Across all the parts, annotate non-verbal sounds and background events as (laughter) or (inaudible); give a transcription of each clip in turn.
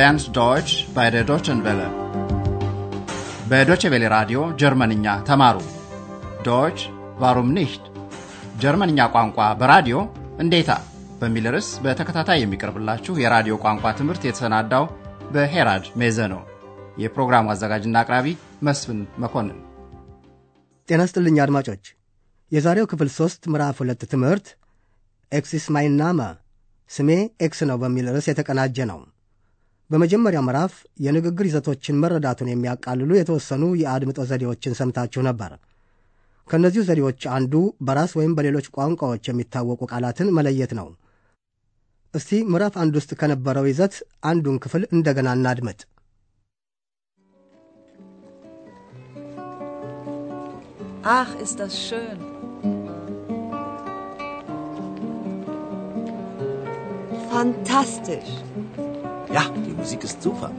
lernt Deutsch bei der Deutschen Welle. በዶቼ ቬለ ራዲዮ ጀርመንኛ ተማሩ። ዶች ዋሩም ኒሽት ጀርመንኛ ቋንቋ በራዲዮ እንዴታ በሚል ርዕስ በተከታታይ የሚቀርብላችሁ የራዲዮ ቋንቋ ትምህርት የተሰናዳው በሄራድ ሜዘ ነው። የፕሮግራሙ አዘጋጅና አቅራቢ መስፍን መኮንን። ጤና ስጥልኝ አድማጮች። የዛሬው ክፍል ሦስት ምዕራፍ ሁለት ትምህርት ኤክሲስ ማይናመ ስሜ ኤክስ ነው በሚል ርዕስ የተቀናጀ ነው። በመጀመሪያው ምዕራፍ የንግግር ይዘቶችን መረዳቱን የሚያቃልሉ የተወሰኑ የአድምጦ ዘዴዎችን ሰምታችሁ ነበር። ከእነዚሁ ዘዴዎች አንዱ በራስ ወይም በሌሎች ቋንቋዎች የሚታወቁ ቃላትን መለየት ነው። እስቲ ምዕራፍ አንድ ውስጥ ከነበረው ይዘት አንዱን ክፍል እንደገና እናድመጥ። Ach, ist das schön. Fantastisch. Ja, die Musik ist super.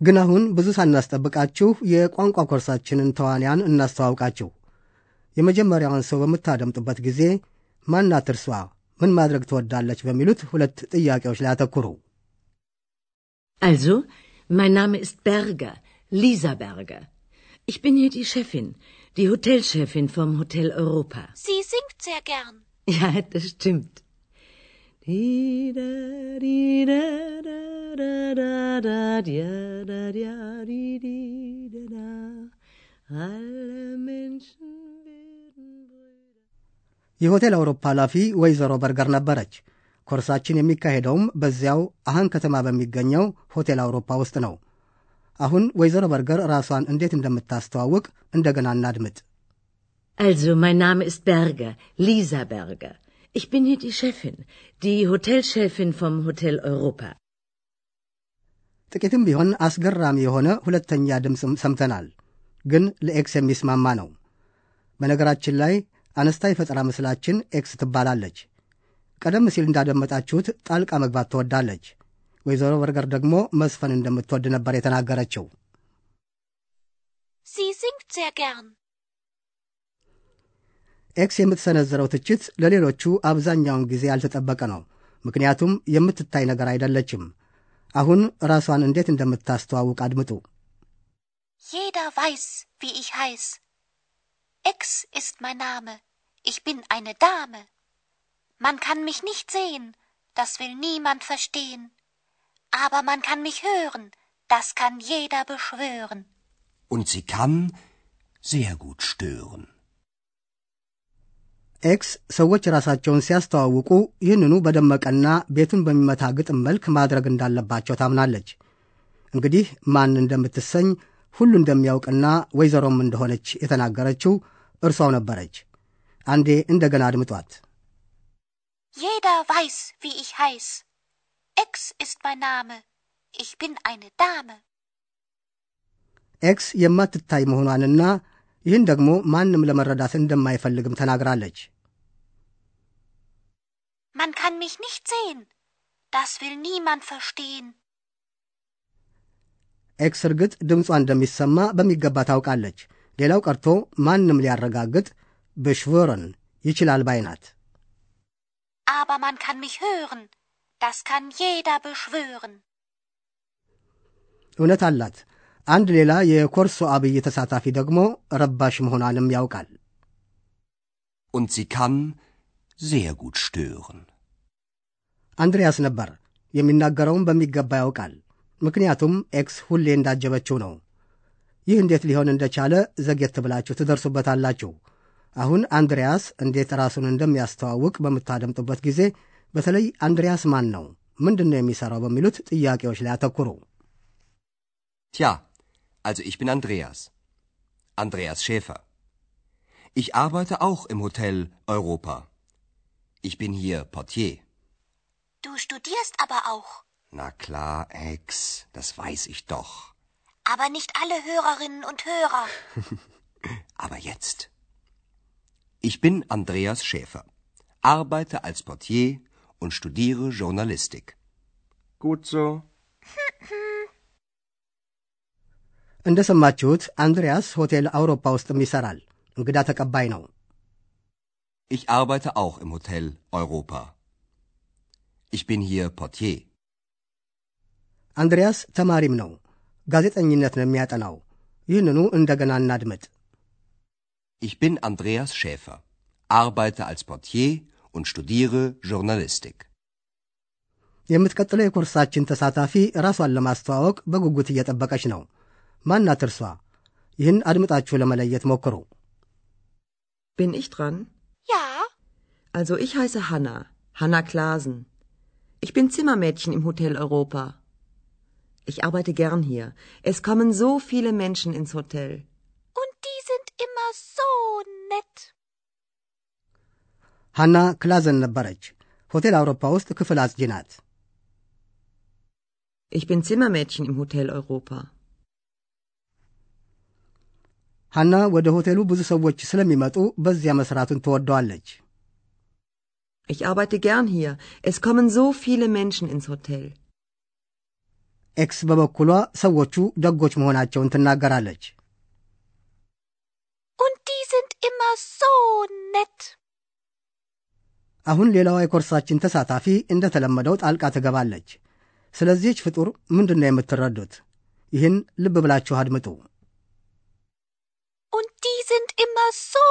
ግን አሁን ብዙ ሳናስጠብቃችሁ የቋንቋ ኮርሳችንን ተዋንያን እናስተዋውቃችሁ። የመጀመሪያውን ሰው በምታደምጡበት ጊዜ ማናት እርሷ፣ ምን ማድረግ ትወዳለች በሚሉት ሁለት ጥያቄዎች ላይ አተኩሩ። Also, mein Name ist Berger, Lisa Berger. Ich bin hier die Chefin, die Hotelchefin vom Hotel Europa. Sie singt sehr gern. Ja, das stimmt. የሆቴል አውሮፓ ኃላፊ ወይዘሮ በርገር ነበረች። ኮርሳችን የሚካሄደውም በዚያው አሃን ከተማ በሚገኘው ሆቴል አውሮፓ ውስጥ ነው። አሁን ወይዘሮ በርገር ራሷን እንዴት እንደምታስተዋውቅ እንደገና እናድምጥ። Also, mein Name ist Berger, Lisa Berger. Ich bin hier die Chefin, die Hotelchefin vom Hotel Europa. ጥቂትም ቢሆን አስገራሚ የሆነ ሁለተኛ ድምፅም ሰምተናል፣ ግን ለኤክስ የሚስማማ ነው። በነገራችን ላይ አነስታ የፈጠራ ምስላችን ኤክስ ትባላለች። ቀደም ሲል እንዳደመጣችሁት ጣልቃ መግባት ትወዳለች። ወይዘሮ በርገር ደግሞ መስፈን እንደምትወድ ነበር የተናገረችው። Sie singt sehr gern. ኤክስ የምትሰነዝረው ትችት ለሌሎቹ አብዛኛውን ጊዜ ያልተጠበቀ ነው። ምክንያቱም የምትታይ ነገር አይደለችም። አሁን ራሷን እንዴት እንደምታስተዋውቅ አድምጡ። Jeder weiß, wie ich heiß. Ex ist mein Name. Ich bin eine Dame. Man kann mich nicht sehen, das will niemand verstehen. Aber man kann mich hören, das kann jeder beschwören. Und sie kann sehr gut stören. ኤክስ ሰዎች ራሳቸውን ሲያስተዋውቁ ይህንኑ በደመቀና ቤቱን በሚመታ ግጥም መልክ ማድረግ እንዳለባቸው ታምናለች። እንግዲህ ማን እንደምትሰኝ ሁሉ እንደሚያውቅና ወይዘሮም እንደሆነች የተናገረችው እርሷው ነበረች። አንዴ እንደገና አድምጧት። Jeder weiß, wie ich heiß. Ex ist mein Name. Ich bin eine Dame. ኤክስ የማትታይ መሆኗንና ይህን ደግሞ ማንም ለመረዳት እንደማይፈልግም ተናግራለች። ማን ካን ሚህ ኒህት ሴን ዳስ ቪል ኒማን ፈርሽቴን። ኤክስ እርግጥ ድምጿ እንደሚሰማ በሚገባ ታውቃለች። ሌላው ቀርቶ ማንም ሊያረጋግጥ ብሽወርን ይችላል ባይ ናት። አባ ማን ካን ሚህ ሆርን ዳስ ካን የዳ ብሽወርን። እውነት አላት። አንድ ሌላ የኮርሶ አብይ ተሳታፊ ደግሞ ረባሽ መሆኗንም ያውቃል። Und sie kann sehr gut stören. አንድሪያስ ነበር። የሚናገረውም በሚገባ ያውቃል። ምክንያቱም ኤክስ ሁሌ እንዳጀበችው ነው። ይህ እንዴት ሊሆን እንደቻለ ዘጌት ብላችሁ ትደርሱበታላችሁ። አሁን አንድሪያስ እንዴት ራሱን እንደሚያስተዋውቅ በምታደምጡበት ጊዜ በተለይ አንድሪያስ ማን ነው፣ ምንድን ነው የሚሠራው በሚሉት ጥያቄዎች ላይ አተኩሩ። Tja, also ich bin Andreas. Andreas Schäfer. Ich arbeite auch im Hotel Europa. Ich bin hier Portier. Du studierst aber auch. Na klar, Ex, das weiß ich doch. Aber nicht alle Hörerinnen und Hörer. (laughs) Aber jetzt. Ich bin Andreas Schäfer, arbeite als Portier und studiere Journalistik. Gut so. እንደ ሰማችሁት አንድሪያስ ሆቴል አውሮፓ ውስጥም ይሠራል። እንግዳ ተቀባይ ነው። Ich arbeite auch im Hotel Europa. Ich bin hier Portier. አንድሪያስ ተማሪም ነው። ጋዜጠኝነት ነው የሚያጠናው። ይህንኑ እንደገና እናድምጥ። Ich bin Andreas Schäfer, arbeite als Portier und studiere Journalistik. የምትቀጥለው የኮርሳችን ተሳታፊ ራሷን ለማስተዋወቅ በጉጉት እየጠበቀች ነው። ማናት እርሷ? ይህን አድምጣችሁ ለመለየት ሞክሩ። Bin ich dran? Ja, Also ich heiße Hanna, Hanna Klasen. Ich bin Zimmermädchen im Hotel Europa. Ich arbeite gern hier. Es kommen so viele Menschen ins Hotel. und die sind immer so nett. ሐና ክላዘን ነበረች። ሆቴል አውሮፓ ውስጥ ክፍል አጽጂ ናት። Ich bin Zimmermädchen im Hotel Europa. ሐና ወደ ሆቴሉ ብዙ ሰዎች ስለሚመጡ በዚያ መስራቱን ትወደዋለች። Ich arbeite gern hier. Es kommen so viele Menschen ins Hotel. ኤክስ በበኩሏ ሰዎቹ ደጎች መሆናቸውን ትናገራለች። Und die sind immer so nett. አሁን ሌላዋ የኮርሳችን ተሳታፊ እንደተለመደው ጣልቃ ትገባለች። ስለዚህች ፍጡር ምንድን ነው የምትረዱት? ይህን ልብ ብላችሁ አድምጡ። Und die sind immer so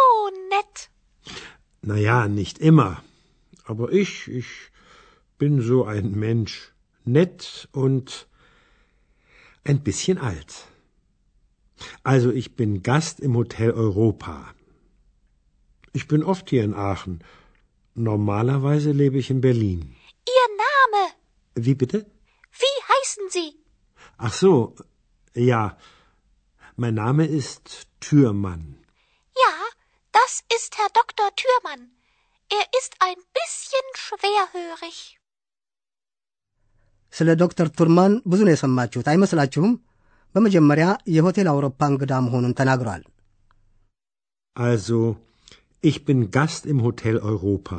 nett. Na ja, nicht immer. Aber ich, ich bin so ein Mensch. Nett und ein bisschen alt. Also ich bin Gast im Hotel Europa. Ich bin oft hier in Aachen. Normalerweise lebe ich in Berlin. Ihr Name. Wie bitte? Wie heißen Sie? Ach so, ja. Mein Name ist Türmann. Ja, das ist Herr Dr. Thürmann. Er ist ein bisschen schwerhörig. ስለ ዶክተር ቱርማን ብዙ ነው የሰማችሁት አይመስላችሁም? በመጀመሪያ የሆቴል አውሮፓ እንግዳ መሆኑን ተናግሯል። Also, ich bin Gast im Hotel Europa.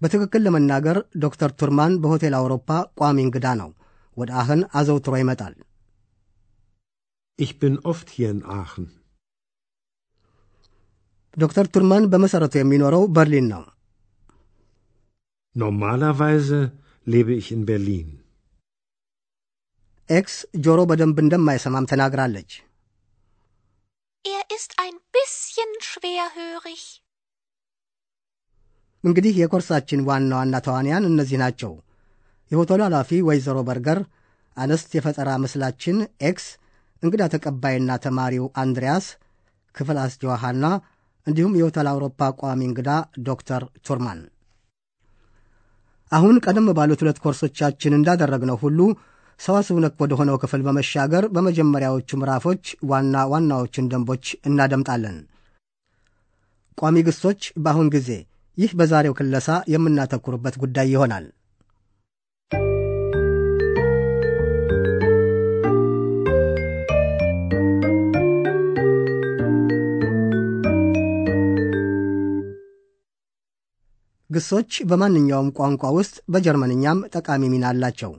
በትክክል ለመናገር ዶክተር ቱርማን በሆቴል አውሮፓ ቋሚ እንግዳ ነው። ወደ አህን አዘውትሮ ይመጣል። Ich bin oft hier in Aachen. ዶክተር ቱርማን በመሠረቱ የሚኖረው በርሊን ነው። Normalerweise lebe ich in Berlin. ኤክስ ጆሮ በደንብ እንደማይሰማም ተናግራለች። Er ist ein bisschen schwerhörig. እንግዲህ የኮርሳችን ዋና ዋና ተዋንያን እነዚህ ናቸው። የሆቴሉ ኃላፊ ወይዘሮ በርገር፣ አነስት የፈጠራ ምስላችን ኤክስ፣ እንግዳ ተቀባይና ተማሪው አንድሪያስ፣ ክፍል አስጀዋ ሐና፣ እንዲሁም የሆቴል አውሮፓ ቋሚ እንግዳ ዶክተር ቱርማን። አሁን ቀደም ባሉት ሁለት ኮርሶቻችን እንዳደረግነው ሁሉ ሰዋስው ነክ ወደ ሆነው ክፍል በመሻገር በመጀመሪያዎቹ ምዕራፎች ዋና ዋናዎቹን ደንቦች እናደምጣለን። ቋሚ ግሶች በአሁን ጊዜ ይህ በዛሬው ክለሳ የምናተኩርበት ጉዳይ ይሆናል። ግሶች በማንኛውም ቋንቋ ውስጥ በጀርመንኛም ጠቃሚ ሚና አላቸው።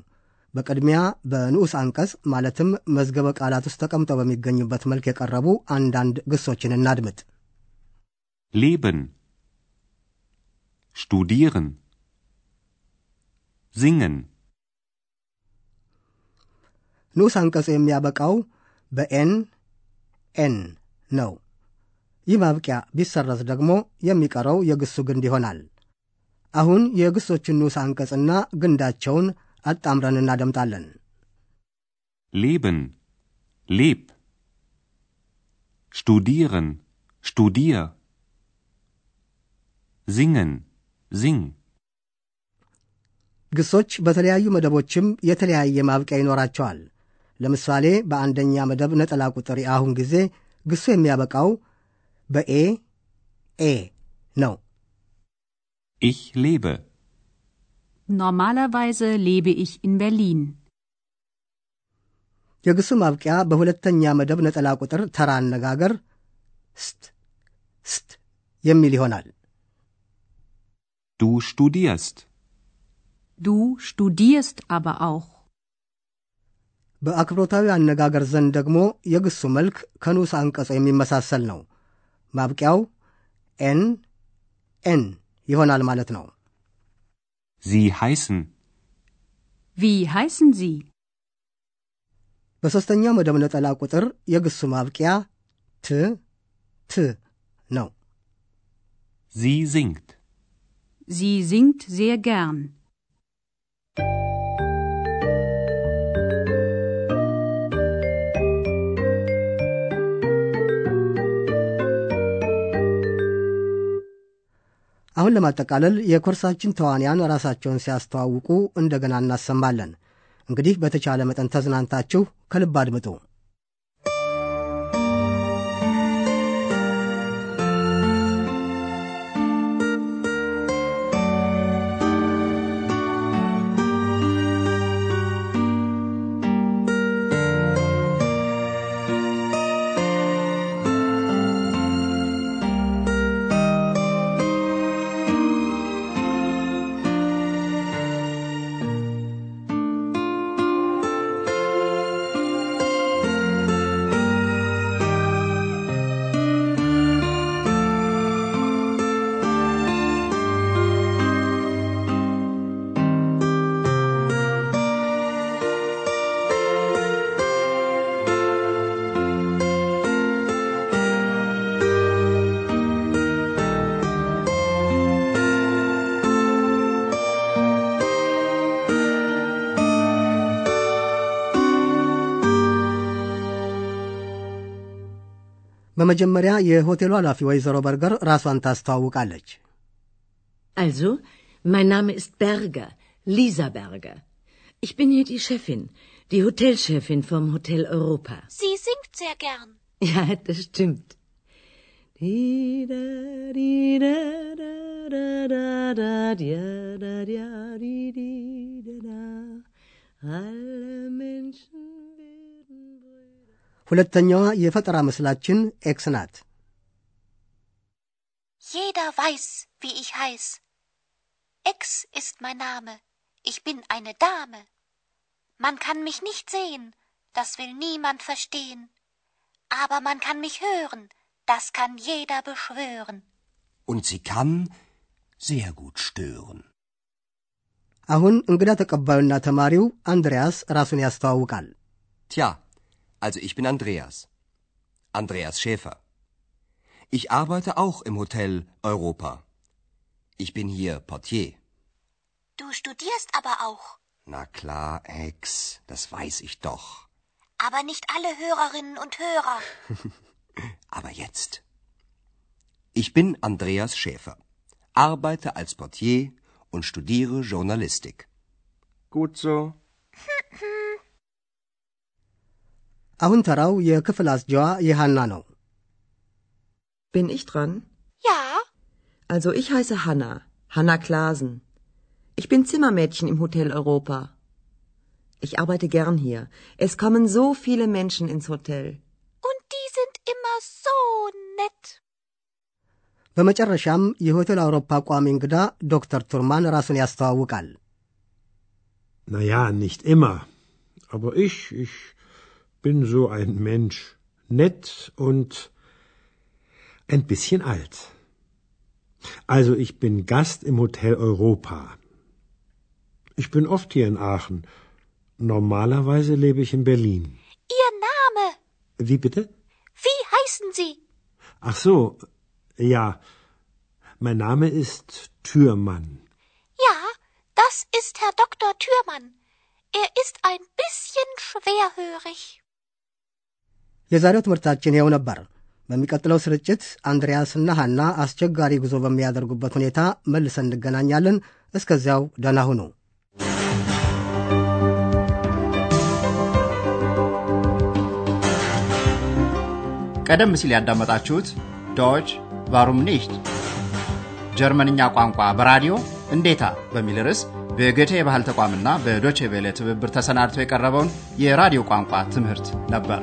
በቅድሚያ በንዑስ አንቀጽ ማለትም መዝገበ ቃላት ውስጥ ተቀምጠው በሚገኙበት መልክ የቀረቡ አንዳንድ ግሶችን እናድምጥ። Leben. Studieren. Singen. ንዑስ አንቀጹ የሚያበቃው በኤን ኤን ነው። ይህ ማብቂያ ቢሰረዝ ደግሞ የሚቀረው የግሱ ግንድ ይሆናል። አሁን የግሶቹን ንዑስ አንቀጽና ግንዳቸውን አጣምረን እናደምጣለን። Leben. Leb. Studieren. Studier. Singen. Sing. ግሶች በተለያዩ መደቦችም የተለያየ ማብቂያ ይኖራቸዋል። ለምሳሌ በአንደኛ መደብ ነጠላ ቁጥር የአሁን ጊዜ ግሱ የሚያበቃው በኤ ኤ ነው። Ich lebe. Normalerweise lebe ich in Berlin. የግሱ ማብቂያ በሁለተኛ መደብ ነጠላ ቁጥር ተራ አነጋገር ስት ስት የሚል ይሆናል። Du studierst. Du studierst aber auch. በአክብሮታዊ አነጋገር ዘንድ ደግሞ የግሱ መልክ ከንዑስ አንቀጹ የሚመሳሰል ነው። ማብቂያው ኤን ኤን ይሆናል ማለት ነው። Sie heißen. Wie heißen Sie? በሦስተኛው መደብ ነጠላ ቁጥር የግሱ ማብቂያ ት ት ነው። Sie singt. Sie singt sehr gern. አሁን ለማጠቃለል የኮርሳችን ተዋንያን ራሳቸውን ሲያስተዋውቁ እንደገና እናሰማለን። እንግዲህ በተቻለ መጠን ተዝናንታችሁ ከልብ አድምጡ። በመጀመሪያ የሆቴሉ ኃላፊ ወይዘሮ በርገር ራሷን ታስተዋውቃለች። Also, mein Name ist Berger, Lisa Berger. Ich bin hier die Chefin, die Hotelchefin vom Hotel Europa. Sie singt sehr gern. (laughs) Ja, das stimmt. Di da di da da da da da dia da dia di di da da. Alle Menschen werden Brüder. ሁለተኛዋ የፈጠራ ምስላችን ኤክስ ናት። Jeder weiß, wie ich heiß. Ex ist mein Name. Ich bin eine Dame. Man kann mich nicht sehen, das will niemand verstehen. Aber man kann mich hören, das kann jeder beschwören. Und sie kann sehr gut stören. አሁን እንግዳ ተቀባዩና ተማሪው አንድሪያስ ራሱን ያስተዋውቃል። Tja, also ich bin Andreas. Andreas Schäfer. Ich arbeite auch im Hotel Europa. Ich bin hier Portier. Du studierst aber auch. Na klar, Ex, das weiß ich doch. Aber nicht alle Hörerinnen und Hörer. (laughs) Aber jetzt. Ich bin Andreas Schäfer, arbeite als Portier und studiere Journalistik. Gut so. አሁን ተራው የክፍል አስጃዋ የሃና ነው። Bin ich dran? Ja, Also ich heiße Hanna, Hanna Klasen. Ich bin Zimmermädchen im Hotel Europa. Ich arbeite gern hier. Es kommen so viele Menschen ins Hotel. und die sind immer so nett. በመጨረሻም የሆቴል አውሮፓ ቋሚ እንግዳ ዶክተር ቱርማን ራሱን ያስተዋውቃል። Na ja, nicht immer. Aber ich, ich bin so ein Mensch. Nett und ein bisschen alt. Also ich bin Gast im Hotel Europa. Ich bin oft hier in Aachen. Normalerweise lebe ich in Berlin. Ihr Name, Wie bitte? wie heißen Sie? Ach so, ja. Mein Name ist Türmann. Ja, das ist Herr Dr. Thürmann. Er ist ein bisschen schwerhörig. የዛሬው ትምህርታችን ይኸው ነበር። በሚቀጥለው ስርጭት አንድሪያስና ሐና አስቸጋሪ ጉዞ በሚያደርጉበት ሁኔታ መልሰን እንገናኛለን። እስከዚያው ደህና ሁኑ። ቀደም ሲል ያዳመጣችሁት ዶች ቫሩም ኒሽት ጀርመንኛ ቋንቋ በራዲዮ እንዴታ በሚል ርዕስ በጎቴ የባህል ተቋምና በዶቼ ቬለ ትብብር ተሰናድቶ የቀረበውን የራዲዮ ቋንቋ ትምህርት ነበር።